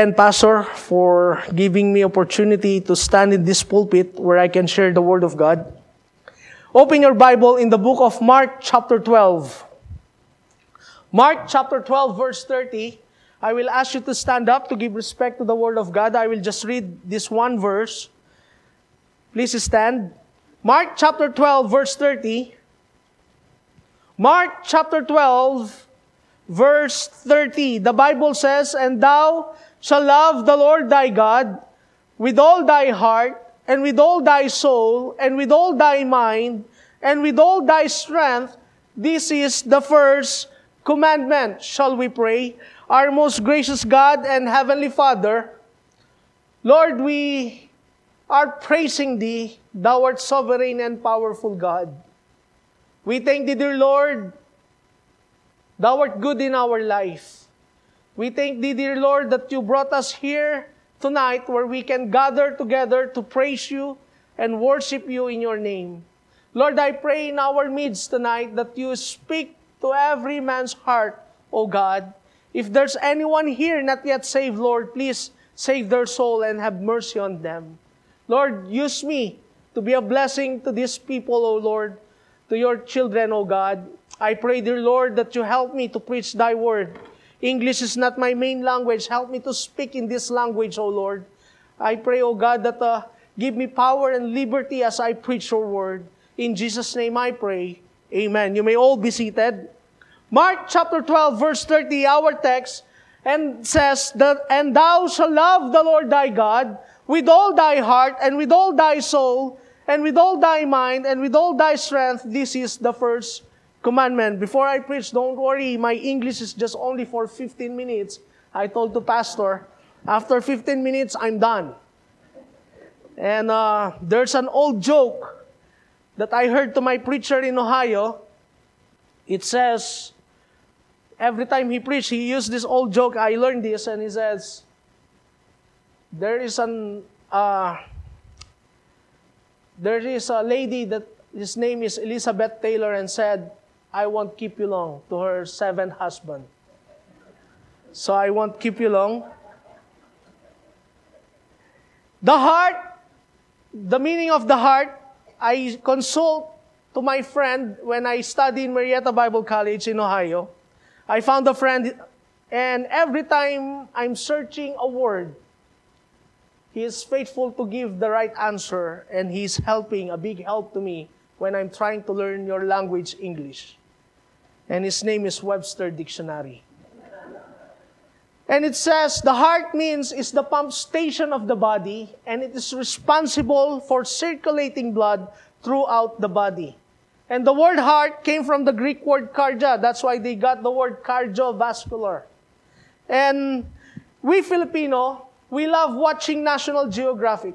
and Pastor for giving me opportunity to stand in this pulpit where I can share the Word of God. Open your Bible in the book of Mark chapter 12. Mark chapter 12 verse 30. I will ask you to stand up to give respect to the Word of God. I will just read this one verse. Please stand. Mark chapter 12 verse 30. Mark chapter 12 verse 30. The Bible says, And thou shalt love the Lord thy God with all thy heart, and with all thy soul, and with all thy mind, and with all thy strength. This is the first commandment. Shall we pray? Our most gracious God and Heavenly Father, Lord, we are praising Thee, Thou art sovereign and powerful God. We thank Thee, dear Lord, Thou art good in our life. We thank Thee, dear Lord, that You brought us here tonight where we can gather together to praise You and worship You in Your name. Lord, I pray in our midst tonight that You speak to every man's heart, O God. If there's anyone here not yet saved, Lord, please save their soul and have mercy on them. Lord, use me to be a blessing to these people, O Lord, to your children, O God. I pray, dear Lord, that you help me to preach thy word. English is not my main language. Help me to speak in this language, O Lord. I pray, O God, that uh, give me power and liberty as I preach your word. In Jesus' name I pray. Amen. You may all be seated. Mark chapter 12, verse 30, our text, and says that, And thou shalt love the Lord thy God with all thy heart, and with all thy soul, and with all thy mind, and with all thy strength. This is the first commandment. Before I preach, don't worry, my English is just only for 15 minutes. I told the pastor, after 15 minutes, I'm done. And uh, there's an old joke that I heard to my preacher in Ohio. It says, every time he preached, he used this old joke. I learned this, and he says, there is an uh, there is a lady that his name is Elizabeth Taylor and said, I won't keep you long to her seventh husband. So I won't keep you long. The heart, the meaning of the heart, I consult to my friend when I study in Marietta Bible College in Ohio. I found a friend, and every time I'm searching a word, he is faithful to give the right answer, and he's helping, a big help to me when I'm trying to learn your language, English and his name is Webster Dictionary. And it says the heart means is the pump station of the body, and it is responsible for circulating blood throughout the body. And the word heart came from the Greek word cardia. That's why they got the word cardiovascular. And we Filipino, we love watching National Geographic.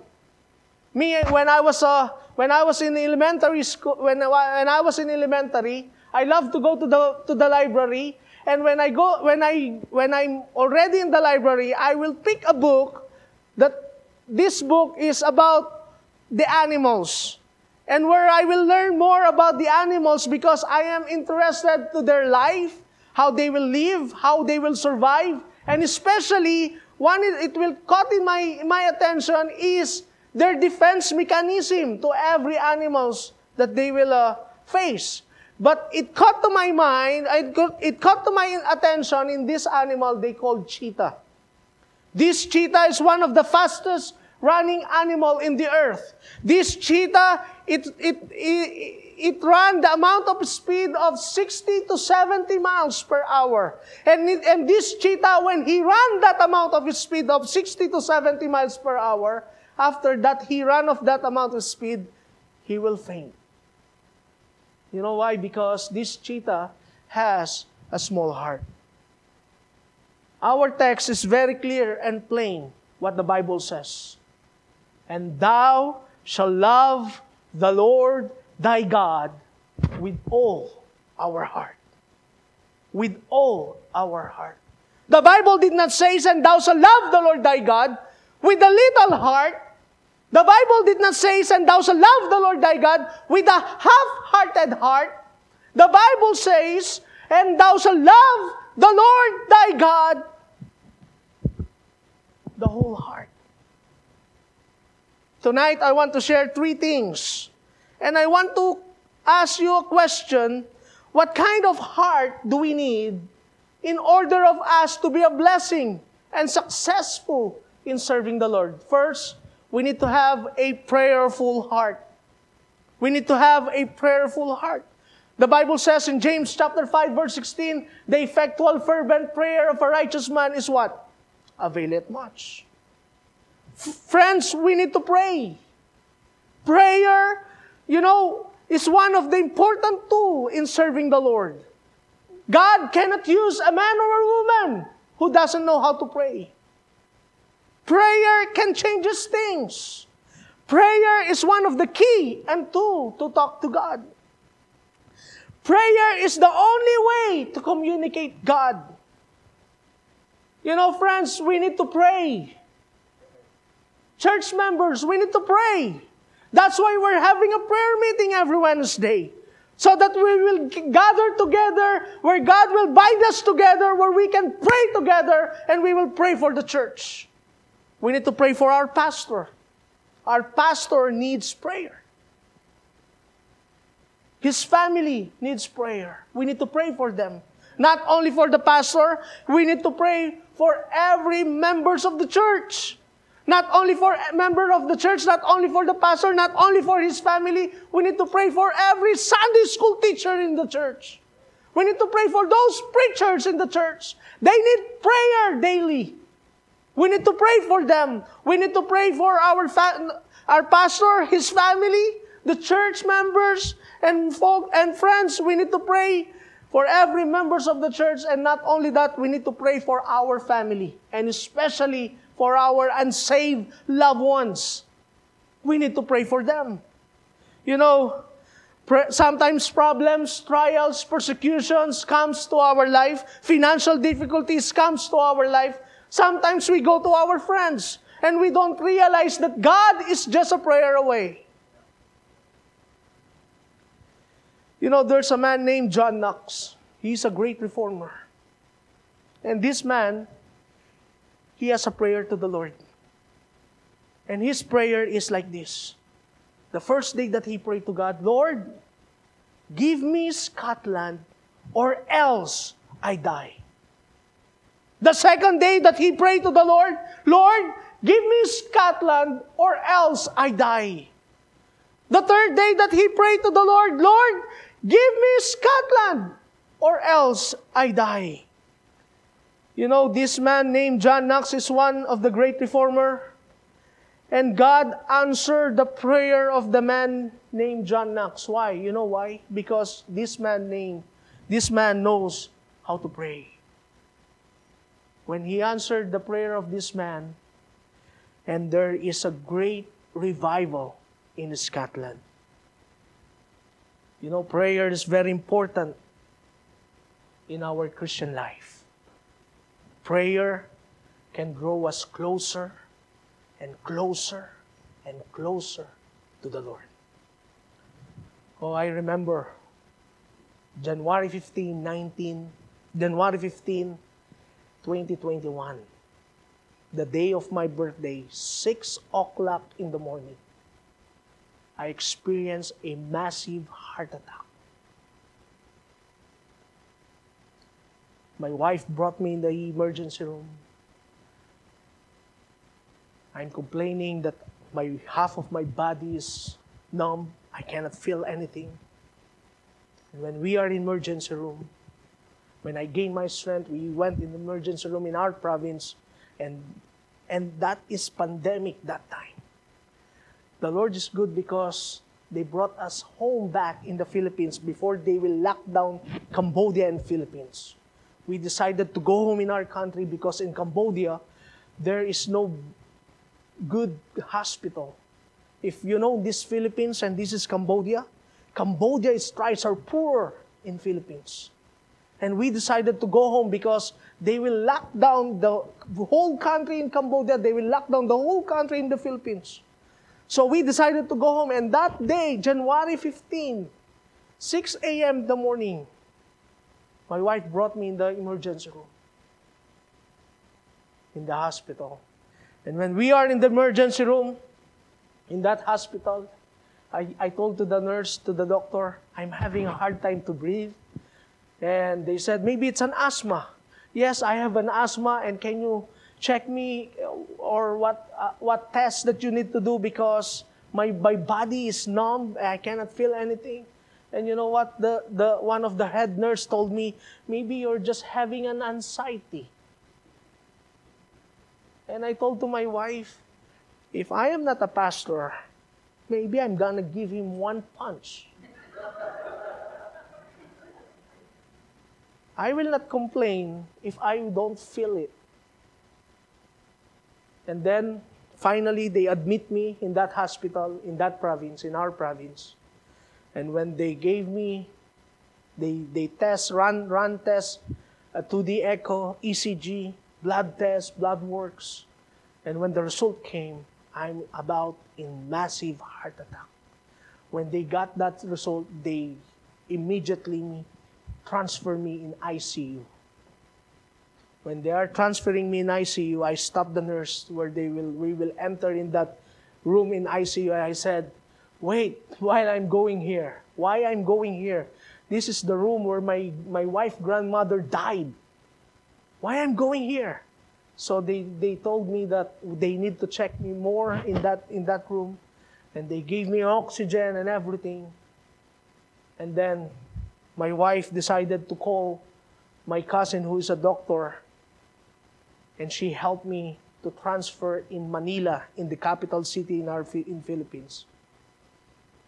Me, when I was uh, when I was in elementary school, when, when I was in elementary, I love to go to the to the library, and when I go when I when I'm already in the library, I will pick a book that this book is about the animals. And where I will learn more about the animals because I am interested to their life, how they will live, how they will survive, and especially one it will caught in my my attention is their defense mechanism to every animals that they will uh, face. But it caught to my mind, it, caught to my attention in this animal they called cheetah. This cheetah is one of the fastest running animal in the earth. This cheetah, it, it, it, it ran the amount of speed of 60 to 70 miles per hour. And, it, and this cheetah, when he ran that amount of speed of 60 to 70 miles per hour, after that he ran of that amount of speed, he will faint. You know why? Because this cheetah has a small heart. Our text is very clear and plain what the Bible says. And thou shalt love the Lord thy God with all our heart. With all our heart. The Bible did not say, and thou shalt love the Lord thy God with a little heart, the Bible did not say, and thou shalt love the Lord thy God with a half-hearted heart. The Bible says, and thou shalt love the Lord thy God the whole heart. Tonight, I want to share three things. And I want to ask you a question. What kind of heart do we need in order of us to be a blessing and successful in serving the Lord? First, we need to have a prayerful heart. We need to have a prayerful heart. The Bible says in James chapter 5 verse 16, the effectual fervent prayer of a righteous man is what? Availeth much. Friends, we need to pray. Prayer, you know, is one of the important tools in serving the Lord. God cannot use a man or a woman who doesn't know how to pray. Prayer can change things. Prayer is one of the key and tool to talk to God. Prayer is the only way to communicate God. You know, friends, we need to pray. Church members, we need to pray. That's why we're having a prayer meeting every Wednesday. So that we will gather together, where God will bind us together, where we can pray together, and we will pray for the church. We need to pray for our pastor. Our pastor needs prayer. His family needs prayer. We need to pray for them. Not only for the pastor, we need to pray for every members of the church. Not only for a member of the church, not only for the pastor, not only for his family. We need to pray for every Sunday school teacher in the church. We need to pray for those preachers in the church. They need prayer daily. We need to pray for them. We need to pray for our fa- our pastor, his family, the church members, and folk and friends. We need to pray for every members of the church, and not only that, we need to pray for our family, and especially for our unsaved loved ones. We need to pray for them. You know, sometimes problems, trials, persecutions comes to our life, financial difficulties comes to our life. Sometimes we go to our friends and we don't realize that God is just a prayer away. You know, there's a man named John Knox. He's a great reformer. And this man he has a prayer to the Lord. And his prayer is like this. The first day that he prayed to God, Lord, give me Scotland or else I die. The second day that he prayed to the Lord, Lord, give me Scotland or else I die. The third day that he prayed to the Lord, Lord, give me Scotland or else I die. You know, this man named John Knox is one of the great reformer. And God answered the prayer of the man named John Knox. Why? You know why? Because this man named, this man knows how to pray. When he answered the prayer of this man, and there is a great revival in Scotland. You know, prayer is very important in our Christian life. Prayer can grow us closer and closer and closer to the Lord. Oh, I remember January 15, 19, January 15, 2021, the day of my birthday, 6 o'clock in the morning, I experienced a massive heart attack. My wife brought me in the emergency room. I'm complaining that my half of my body is numb. I cannot feel anything. And when we are in emergency room, when I gained my strength, we went in the emergency room in our province, and and that is pandemic that time. The Lord is good because they brought us home back in the Philippines before they will lock down Cambodia and Philippines we decided to go home in our country because in Cambodia, there is no good hospital. If you know this Philippines and this is Cambodia, Cambodia strikes are poor in Philippines. And we decided to go home because they will lock down the whole country in Cambodia. They will lock down the whole country in the Philippines. So we decided to go home. And that day, January 15, 6 a.m. the morning, my wife brought me in the emergency room in the hospital. And when we are in the emergency room, in that hospital, I, I told to the nurse, to the doctor, I'm having a hard time to breathe. And they said, maybe it's an asthma. Yes, I have an asthma, and can you check me or what, uh, what test that you need to do because my, my body is numb, I cannot feel anything. And you know what? The, the, one of the head nurse told me, maybe you're just having an anxiety. And I told to my wife, if I am not a pastor, maybe I'm gonna give him one punch. I will not complain if I don't feel it. And then finally they admit me in that hospital, in that province, in our province. And when they gave me, they, they test, run, run test, uh, 2D echo, ECG, blood test, blood works. And when the result came, I'm about in massive heart attack. When they got that result, they immediately transfer me in ICU. When they are transferring me in ICU, I stop the nurse where they will we will enter in that room in ICU. and I said, Wait, while I'm going here, why I'm going here? This is the room where my, my wife grandmother died. Why I'm going here? So they, they told me that they need to check me more in that in that room. And they gave me oxygen and everything. And then my wife decided to call my cousin who is a doctor. And she helped me to transfer in Manila, in the capital city in our in Philippines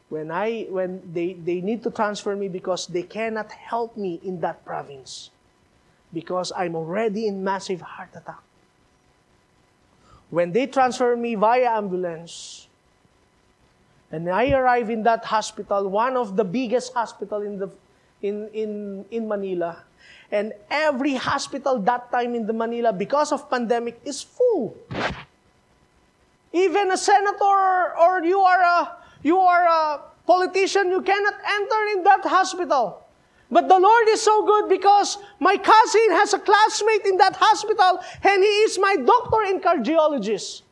when I when they, they need to transfer me because they cannot help me in that province because I'm already in massive heart attack. When they transfer me via ambulance, and I arrive in that hospital, one of the biggest hospital in the in in in Manila, and every hospital that time in the Manila because of pandemic is full. Even a senator or you are a you are a politician, you cannot enter in that hospital. But the Lord is so good because my cousin has a classmate in that hospital and he is my doctor in cardiologist.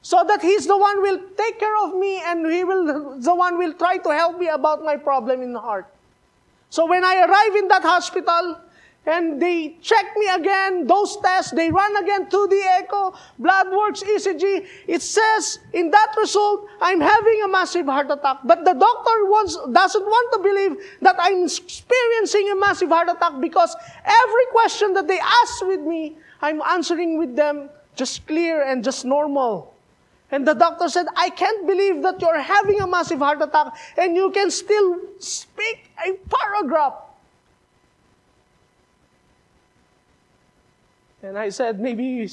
So that he's the one will take care of me and he will the one will try to help me about my problem in the heart. So when I arrive in that hospital, and they check me again, those tests, they run again to the echo, blood works, ECG. It says in that result, I'm having a massive heart attack. But the doctor wants, doesn't want to believe that I'm experiencing a massive heart attack because every question that they ask with me, I'm answering with them just clear and just normal. And the doctor said, I can't believe that you're having a massive heart attack and you can still speak a paragraph And I said, maybe,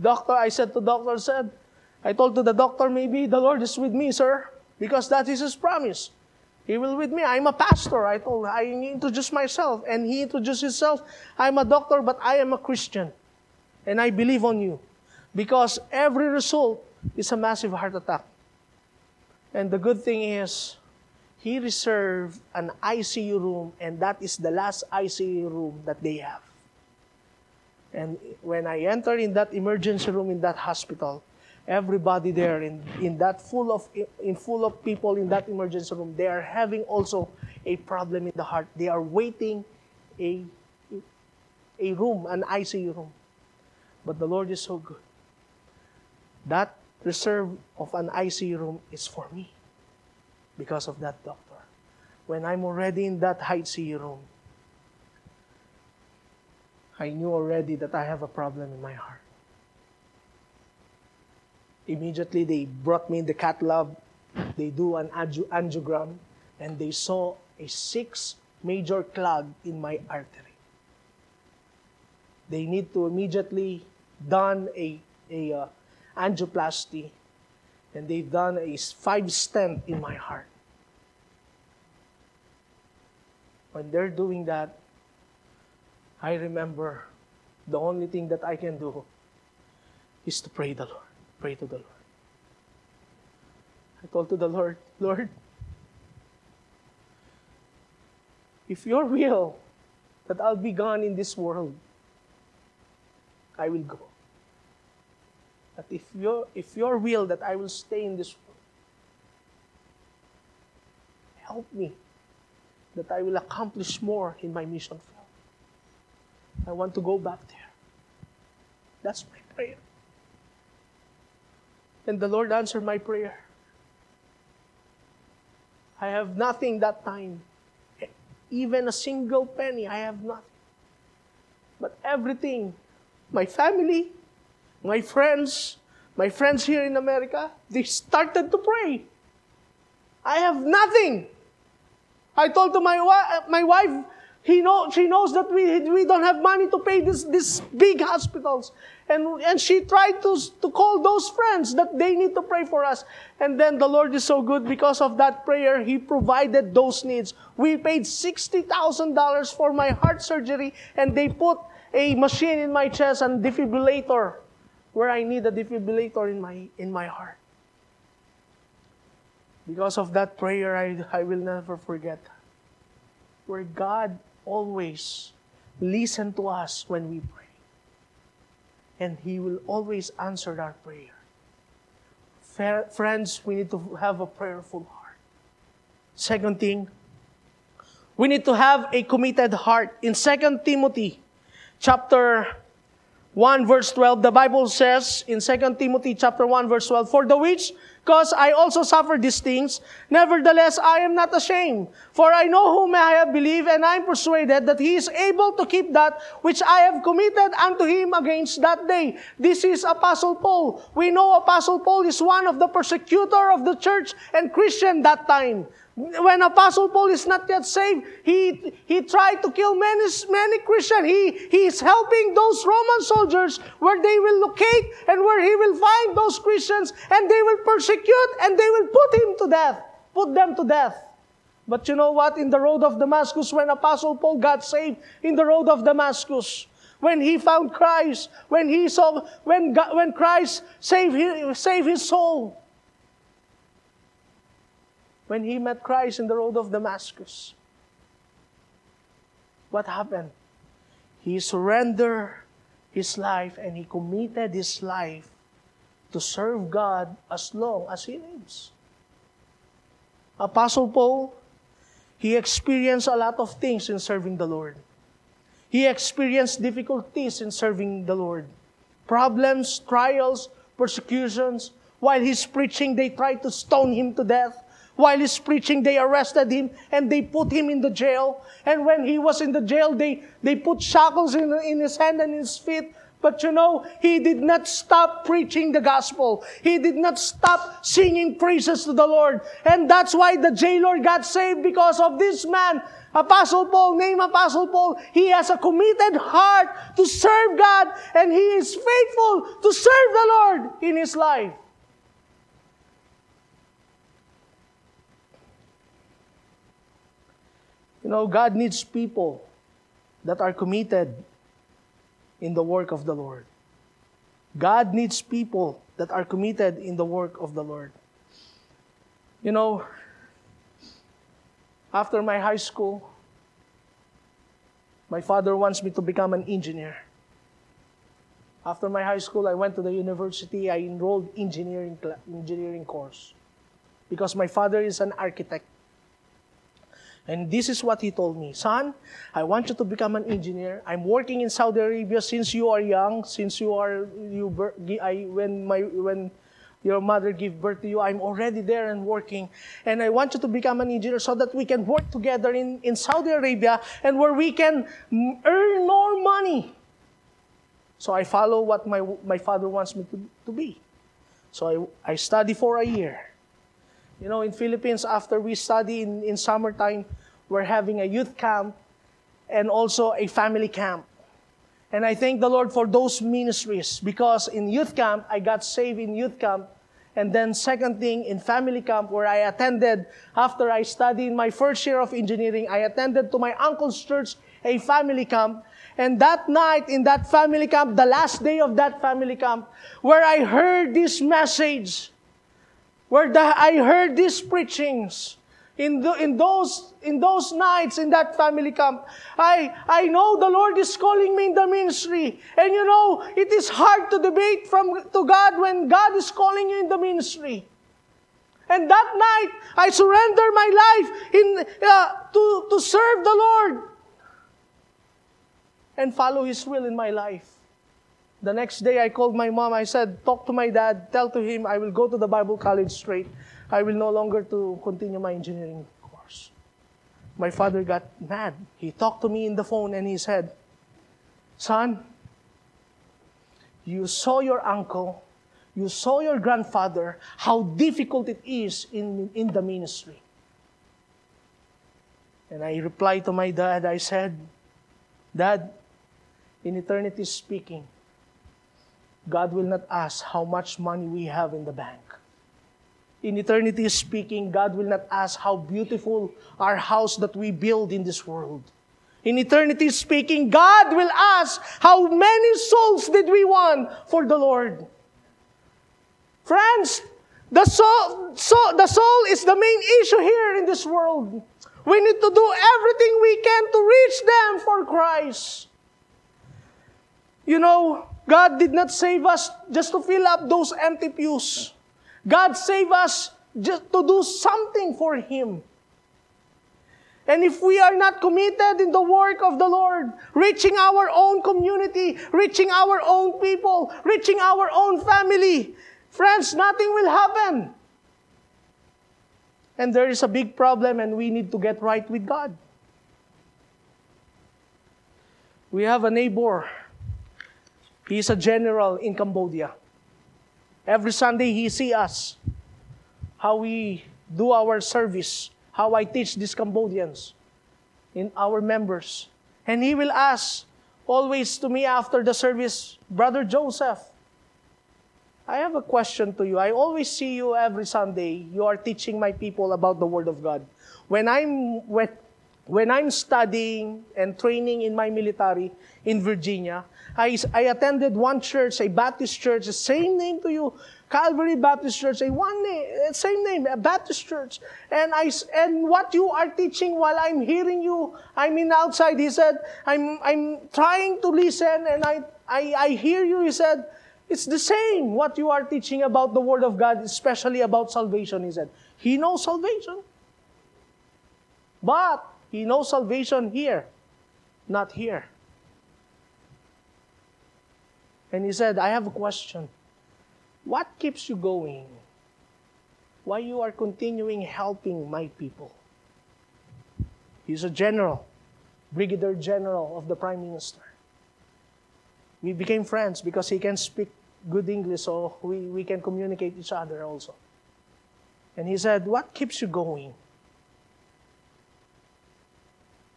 doctor, I said to the doctor, said, I told to the doctor, maybe the Lord is with me, sir, because that is his promise. He will with me. I'm a pastor. I told, I introduced myself, and he introduced himself. I'm a doctor, but I am a Christian. And I believe on you. Because every result is a massive heart attack. And the good thing is, he reserved an ICU room, and that is the last ICU room that they have. And when I enter in that emergency room in that hospital, everybody there in, in that full of in full of people in that emergency room, they are having also a problem in the heart. They are waiting a a room, an ICU room. But the Lord is so good. That reserve of an ICU room is for me because of that doctor. When I'm already in that ICU room, I knew already that I have a problem in my heart. Immediately, they brought me in the cath lab. They do an angiogram, and they saw a six major clog in my artery. They need to immediately done a, a uh, angioplasty, and they've done a five stent in my heart. When they're doing that, I remember the only thing that I can do is to pray the Lord. Pray to the Lord. I told to the Lord, Lord, if your will that I'll be gone in this world, I will go. That if your if your will that I will stay in this world, help me that I will accomplish more in my mission field. I want to go back there. That's my prayer. And the Lord answered my prayer. I have nothing that time. Even a single penny, I have nothing. But everything, my family, my friends, my friends here in America, they started to pray. I have nothing. I told to my, my wife, he know, she knows that we, we don't have money to pay this, this big hospitals. And, and she tried to, to call those friends that they need to pray for us. And then the Lord is so good because of that prayer, He provided those needs. We paid $60,000 for my heart surgery and they put a machine in my chest and defibrillator where I need a defibrillator in my, in my heart. Because of that prayer, I, I will never forget. Where God always listen to us when we pray. And He will always answer our prayer. Friends, we need to have a prayerful heart. Second thing, we need to have a committed heart. In 2 Timothy chapter 1 verse 12, the Bible says in 2 Timothy chapter 1 verse 12, For the which because I also suffer these things. Nevertheless, I am not ashamed. For I know whom I have believed, and I am persuaded that he is able to keep that which I have committed unto him against that day. This is Apostle Paul. We know Apostle Paul is one of the persecutor of the church and Christian that time. When Apostle Paul is not yet saved, he, he tried to kill many, many Christians. He, he is helping those Roman soldiers where they will locate and where he will find those Christians and they will persecute and they will put him to death, put them to death. But you know what? In the road of Damascus, when Apostle Paul got saved in the road of Damascus, when he found Christ, when he saw, when, God, when Christ saved his, saved his soul, when he met Christ in the road of Damascus. What happened? He surrendered his life and he committed his life to serve God as long as he lives. Apostle Paul, he experienced a lot of things in serving the Lord. He experienced difficulties in serving the Lord. Problems, trials, persecutions. While he's preaching, they tried to stone him to death. While he's preaching, they arrested him and they put him in the jail. And when he was in the jail, they, they put shackles in, in his hand and his feet. But you know, he did not stop preaching the gospel. He did not stop singing praises to the Lord. And that's why the jailer got saved because of this man, Apostle Paul, name Apostle Paul. He has a committed heart to serve God and he is faithful to serve the Lord in his life. You know, God needs people that are committed in the work of the Lord. God needs people that are committed in the work of the Lord. You know, after my high school, my father wants me to become an engineer. After my high school, I went to the university. I enrolled engineering engineering course because my father is an architect. And this is what he told me Son, I want you to become an engineer. I'm working in Saudi Arabia since you are young, since you are, you, I, when, my, when your mother gave birth to you, I'm already there and working. And I want you to become an engineer so that we can work together in, in Saudi Arabia and where we can earn more money. So I follow what my, my father wants me to, to be. So I, I study for a year. You know, in Philippines, after we study in, in summertime, we're having a youth camp and also a family camp. And I thank the Lord for those ministries because in youth camp, I got saved in youth camp. And then second thing, in family camp where I attended after I studied my first year of engineering, I attended to my uncle's church a family camp. And that night in that family camp, the last day of that family camp, where I heard this message, where the, I heard these preachings. in, the, in, those, in those nights in that family camp. I, I know the Lord is calling me in the ministry. And you know, it is hard to debate from, to God when God is calling you in the ministry. And that night, I surrender my life in, uh, to, to serve the Lord and follow His will in my life. The next day, I called my mom. I said, Talk to my dad. Tell to him I will go to the Bible college straight. I will no longer to continue my engineering course. My father got mad. He talked to me in the phone and he said, Son, you saw your uncle, you saw your grandfather, how difficult it is in, in the ministry. And I replied to my dad, I said, Dad, in eternity speaking, God will not ask how much money we have in the bank in eternity speaking, God will not ask how beautiful our house that we build in this world. In eternity speaking, God will ask how many souls did we want for the Lord. Friends, the soul, so, the soul is the main issue here in this world. We need to do everything we can to reach them for Christ. You know, God did not save us just to fill up those empty pews. God saved us just to do something for Him. And if we are not committed in the work of the Lord, reaching our own community, reaching our own people, reaching our own family, friends, nothing will happen. And there is a big problem, and we need to get right with God. We have a neighbor. He's a general in Cambodia. Every Sunday, he see us, how we do our service, how I teach these Cambodians, in our members. And he will ask always to me after the service, Brother Joseph, I have a question to you. I always see you every Sunday. You are teaching my people about the Word of God. When I'm when, when I'm studying and training in my military in Virginia, I, I attended one church, a Baptist church, the same name to you, Calvary Baptist Church, a one name, same name, a Baptist church. And I, and what you are teaching while I'm hearing you, I'm in outside, he said, I'm, I'm trying to listen and I, I, I hear you, he said, it's the same what you are teaching about the Word of God, especially about salvation, he said. He knows salvation. But he knows salvation here, not here. And he said, I have a question. What keeps you going? Why you are continuing helping my people? He's a general, brigadier general of the prime minister. We became friends because he can speak good English, so we, we can communicate each other also. And he said, What keeps you going?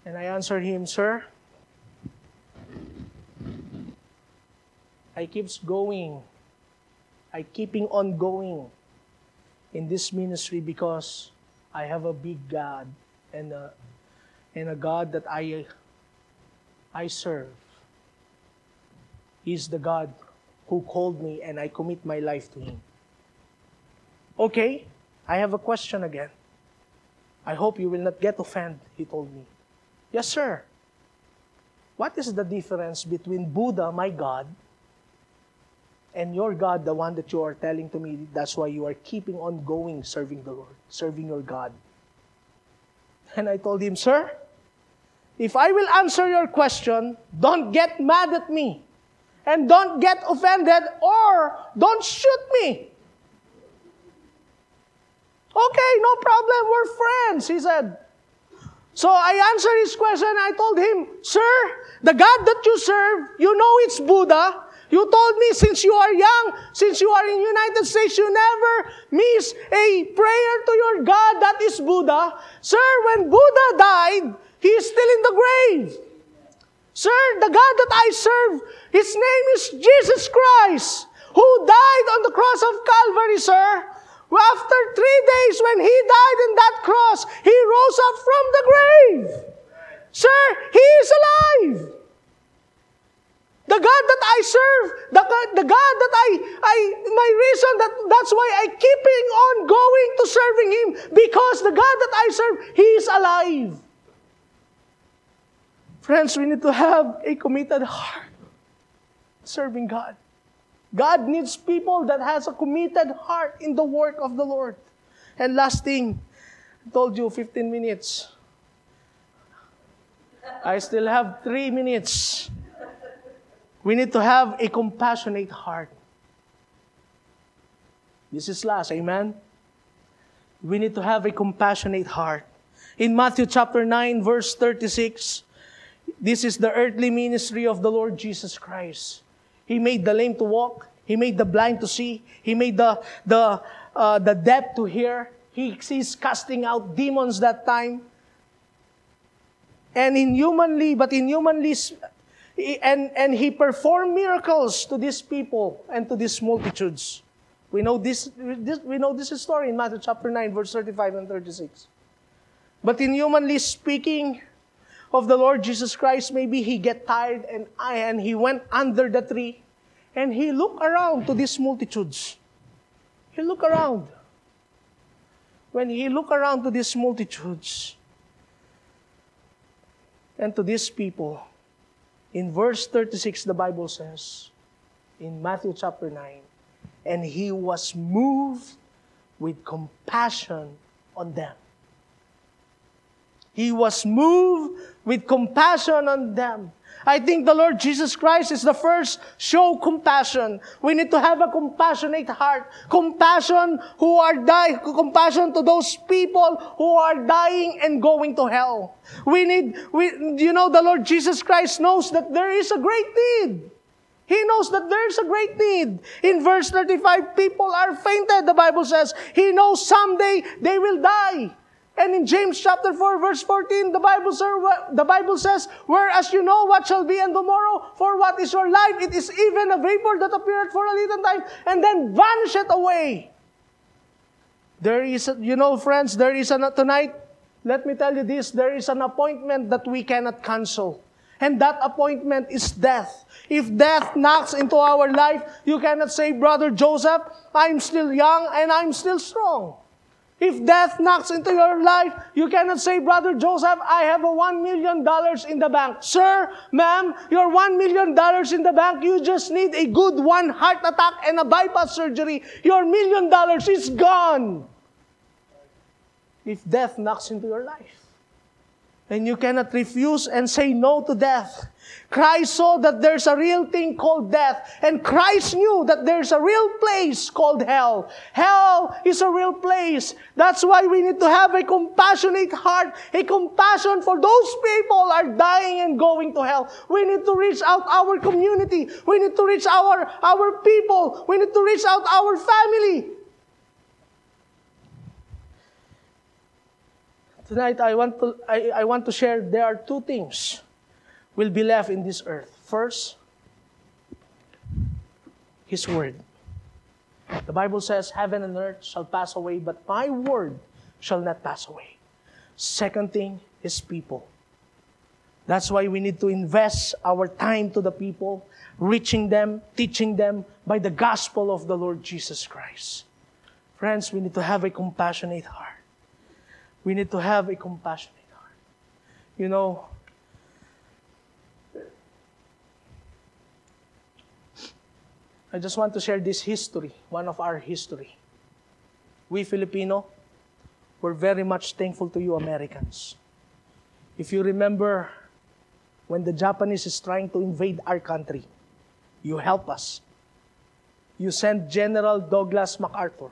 And I answered him, Sir, I keeps going. I keeping on going in this ministry because I have a big God and a, and a God that I I serve. He's the God who called me and I commit my life to him. Okay, I have a question again. I hope you will not get offended, he told me. Yes, sir. What is the difference between Buddha, my God, and your God, the one that you are telling to me, that's why you are keeping on going serving the Lord, serving your God. And I told him, Sir, if I will answer your question, don't get mad at me. And don't get offended or don't shoot me. Okay, no problem. We're friends, he said. So I answered his question. I told him, Sir, the God that you serve, you know it's Buddha. You told me since you are young, since you are in United States, you never miss a prayer to your God that is Buddha. Sir, when Buddha died, he is still in the grave. Sir, the God that I serve, his name is Jesus Christ, who died on the cross of Calvary, sir. After three days, when he died in that cross, he rose up from the grave. Sir, he is alive. The God that I serve, the God, the God that I, I, my reason that that's why I keeping on going to serving Him because the God that I serve, He is alive. Friends, we need to have a committed heart serving God. God needs people that has a committed heart in the work of the Lord. And last thing, I told you 15 minutes. I still have three minutes. We need to have a compassionate heart. This is last, amen? We need to have a compassionate heart. In Matthew chapter 9, verse 36, this is the earthly ministry of the Lord Jesus Christ. He made the lame to walk. He made the blind to see. He made the, the, uh, the deaf to hear. He, he's casting out demons that time. And in humanly, but in humanly, and, and he performed miracles to these people and to these multitudes. We know this, this, we know this story in Matthew chapter 9, verse 35 and 36. But in humanly speaking, of the Lord Jesus Christ, maybe he get tired and and he went under the tree and he looked around to these multitudes. He looked around. When he looked around to these multitudes and to these people, in verse 36, the Bible says, in Matthew chapter 9, and he was moved with compassion on them. He was moved with compassion on them. I think the Lord Jesus Christ is the first show compassion. We need to have a compassionate heart. Compassion who are dying, compassion to those people who are dying and going to hell. We need, we, you know, the Lord Jesus Christ knows that there is a great need. He knows that there's a great need. In verse 35, people are fainted, the Bible says. He knows someday they will die. And in James chapter 4 verse 14, the Bible, sir, the Bible says, Whereas you know what shall be in tomorrow, for what is your life? It is even a vapor that appeareth for a little time and then vanisheth away. There is, a, you know, friends, there is a, tonight, let me tell you this, there is an appointment that we cannot cancel. And that appointment is death. If death knocks into our life, you cannot say, Brother Joseph, I'm still young and I'm still strong. If death knocks into your life, you cannot say, Brother Joseph, I have a one million dollars in the bank. Sir, ma'am, your one million dollars in the bank, you just need a good one heart attack and a bypass surgery. Your million dollars is gone. If death knocks into your life. And you cannot refuse and say no to death. Christ saw that there's a real thing called death, and Christ knew that there's a real place called hell. Hell is a real place. That's why we need to have a compassionate heart, a compassion for those people are dying and going to hell. We need to reach out our community. We need to reach our, our people. We need to reach out our family. Tonight, I want to, I, I want to share there are two things will be left in this earth. First, His Word. The Bible says, Heaven and earth shall pass away, but my Word shall not pass away. Second thing, His people. That's why we need to invest our time to the people, reaching them, teaching them by the gospel of the Lord Jesus Christ. Friends, we need to have a compassionate heart. We need to have a compassionate heart. You know, I just want to share this history, one of our history. We Filipino, we're very much thankful to you Americans. If you remember when the Japanese is trying to invade our country, you help us. You sent General Douglas MacArthur.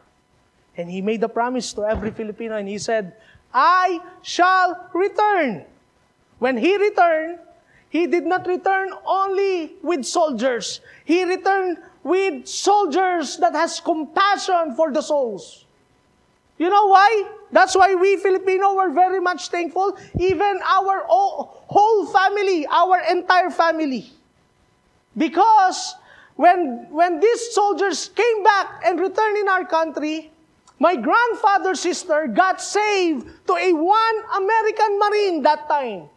And he made a promise to every Filipino and he said, I shall return. When he returned, he did not return only with soldiers. He returned with soldiers that has compassion for the souls. You know why? That's why we Filipino were very much thankful. Even our whole family, our entire family. Because when, when these soldiers came back and returned in our country, my grandfather's sister got saved to a one American Marine that time.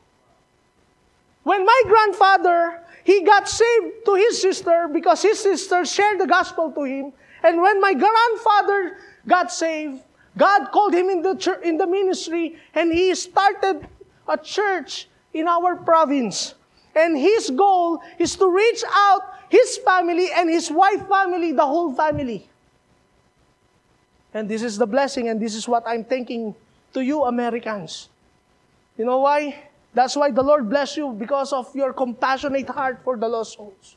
When my grandfather, he got saved to his sister because his sister shared the gospel to him. And when my grandfather got saved, God called him in the church, in the ministry and he started a church in our province. And his goal is to reach out his family and his wife family, the whole family. And this is the blessing, and this is what I'm thanking to you, Americans. You know why? That's why the Lord bless you because of your compassionate heart for the lost souls,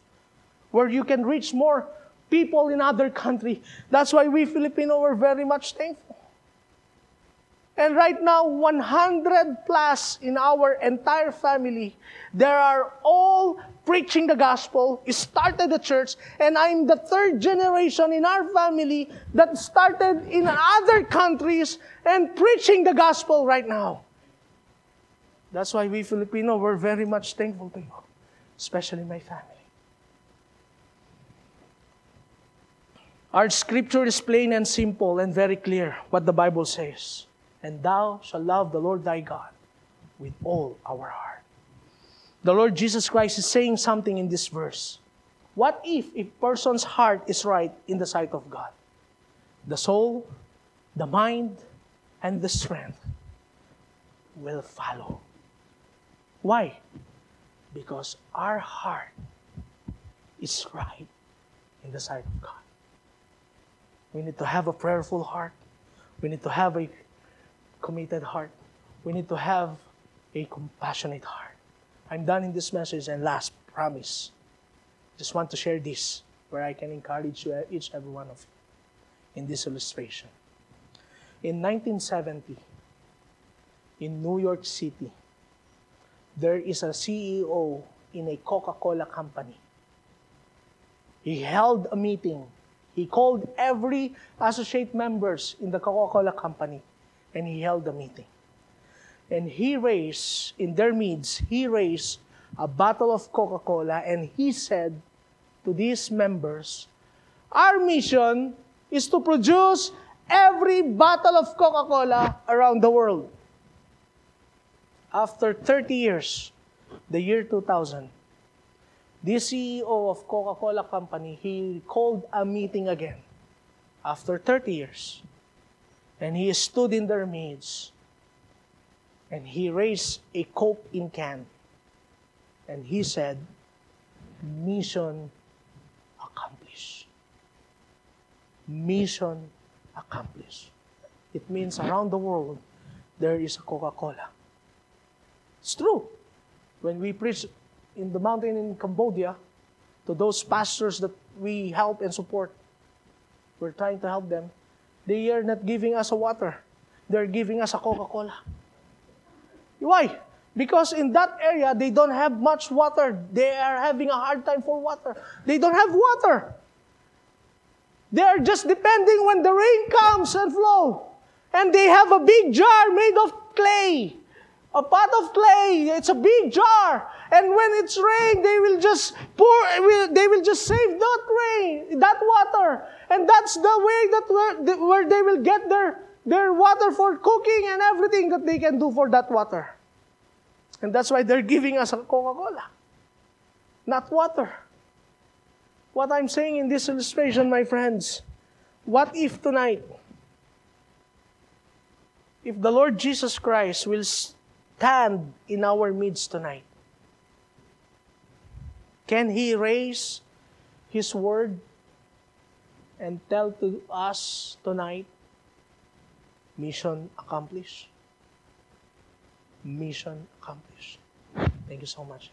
where you can reach more people in other country. That's why we Filipino were very much thankful. And right now, 100 plus in our entire family, there are all preaching the gospel, started the church, and I'm the third generation in our family that started in other countries and preaching the gospel right now. That's why we Filipino were very much thankful to you, especially my family. Our scripture is plain and simple and very clear what the Bible says and thou shalt love the Lord thy God with all our heart. The Lord Jesus Christ is saying something in this verse. What if a person's heart is right in the sight of God? The soul, the mind, and the strength will follow. Why? Because our heart is right in the sight of God. We need to have a prayerful heart. We need to have a committed heart. We need to have a compassionate heart. I'm done in this message and last promise. Just want to share this where I can encourage you, each every one of you in this illustration. In 1970, in New York City, there is a CEO in a Coca-Cola company. He held a meeting. He called every associate members in the Coca-Cola company and he held a meeting. And he raised, in their midst, he raised a bottle of Coca Cola and he said to these members, Our mission is to produce every bottle of Coca Cola around the world. After 30 years, the year 2000, the CEO of Coca Cola Company, he called a meeting again after 30 years. And he stood in their midst. And he raised a coke in can. And he said, Mission accomplished. Mission accomplished. It means around the world, there is a Coca Cola. It's true. When we preach in the mountain in Cambodia, to those pastors that we help and support, we're trying to help them. They are not giving us a water. They're giving us a Coca-Cola. Why? Because in that area, they don't have much water. They are having a hard time for water. They don't have water. They are just depending when the rain comes and flow. And they have a big jar made of clay. A pot of clay. It's a big jar. And when it's rain, they will just pour, they will just save that rain, that water. And that's the way that where, they will get their, their water for cooking and everything that they can do for that water. And that's why they're giving us a Coca-Cola, not water. What I'm saying in this illustration, my friends, what if tonight, if the Lord Jesus Christ will stand in our midst tonight, can He raise His word and tell to us tonight mission accomplished. Mission accomplished. Thank you so much.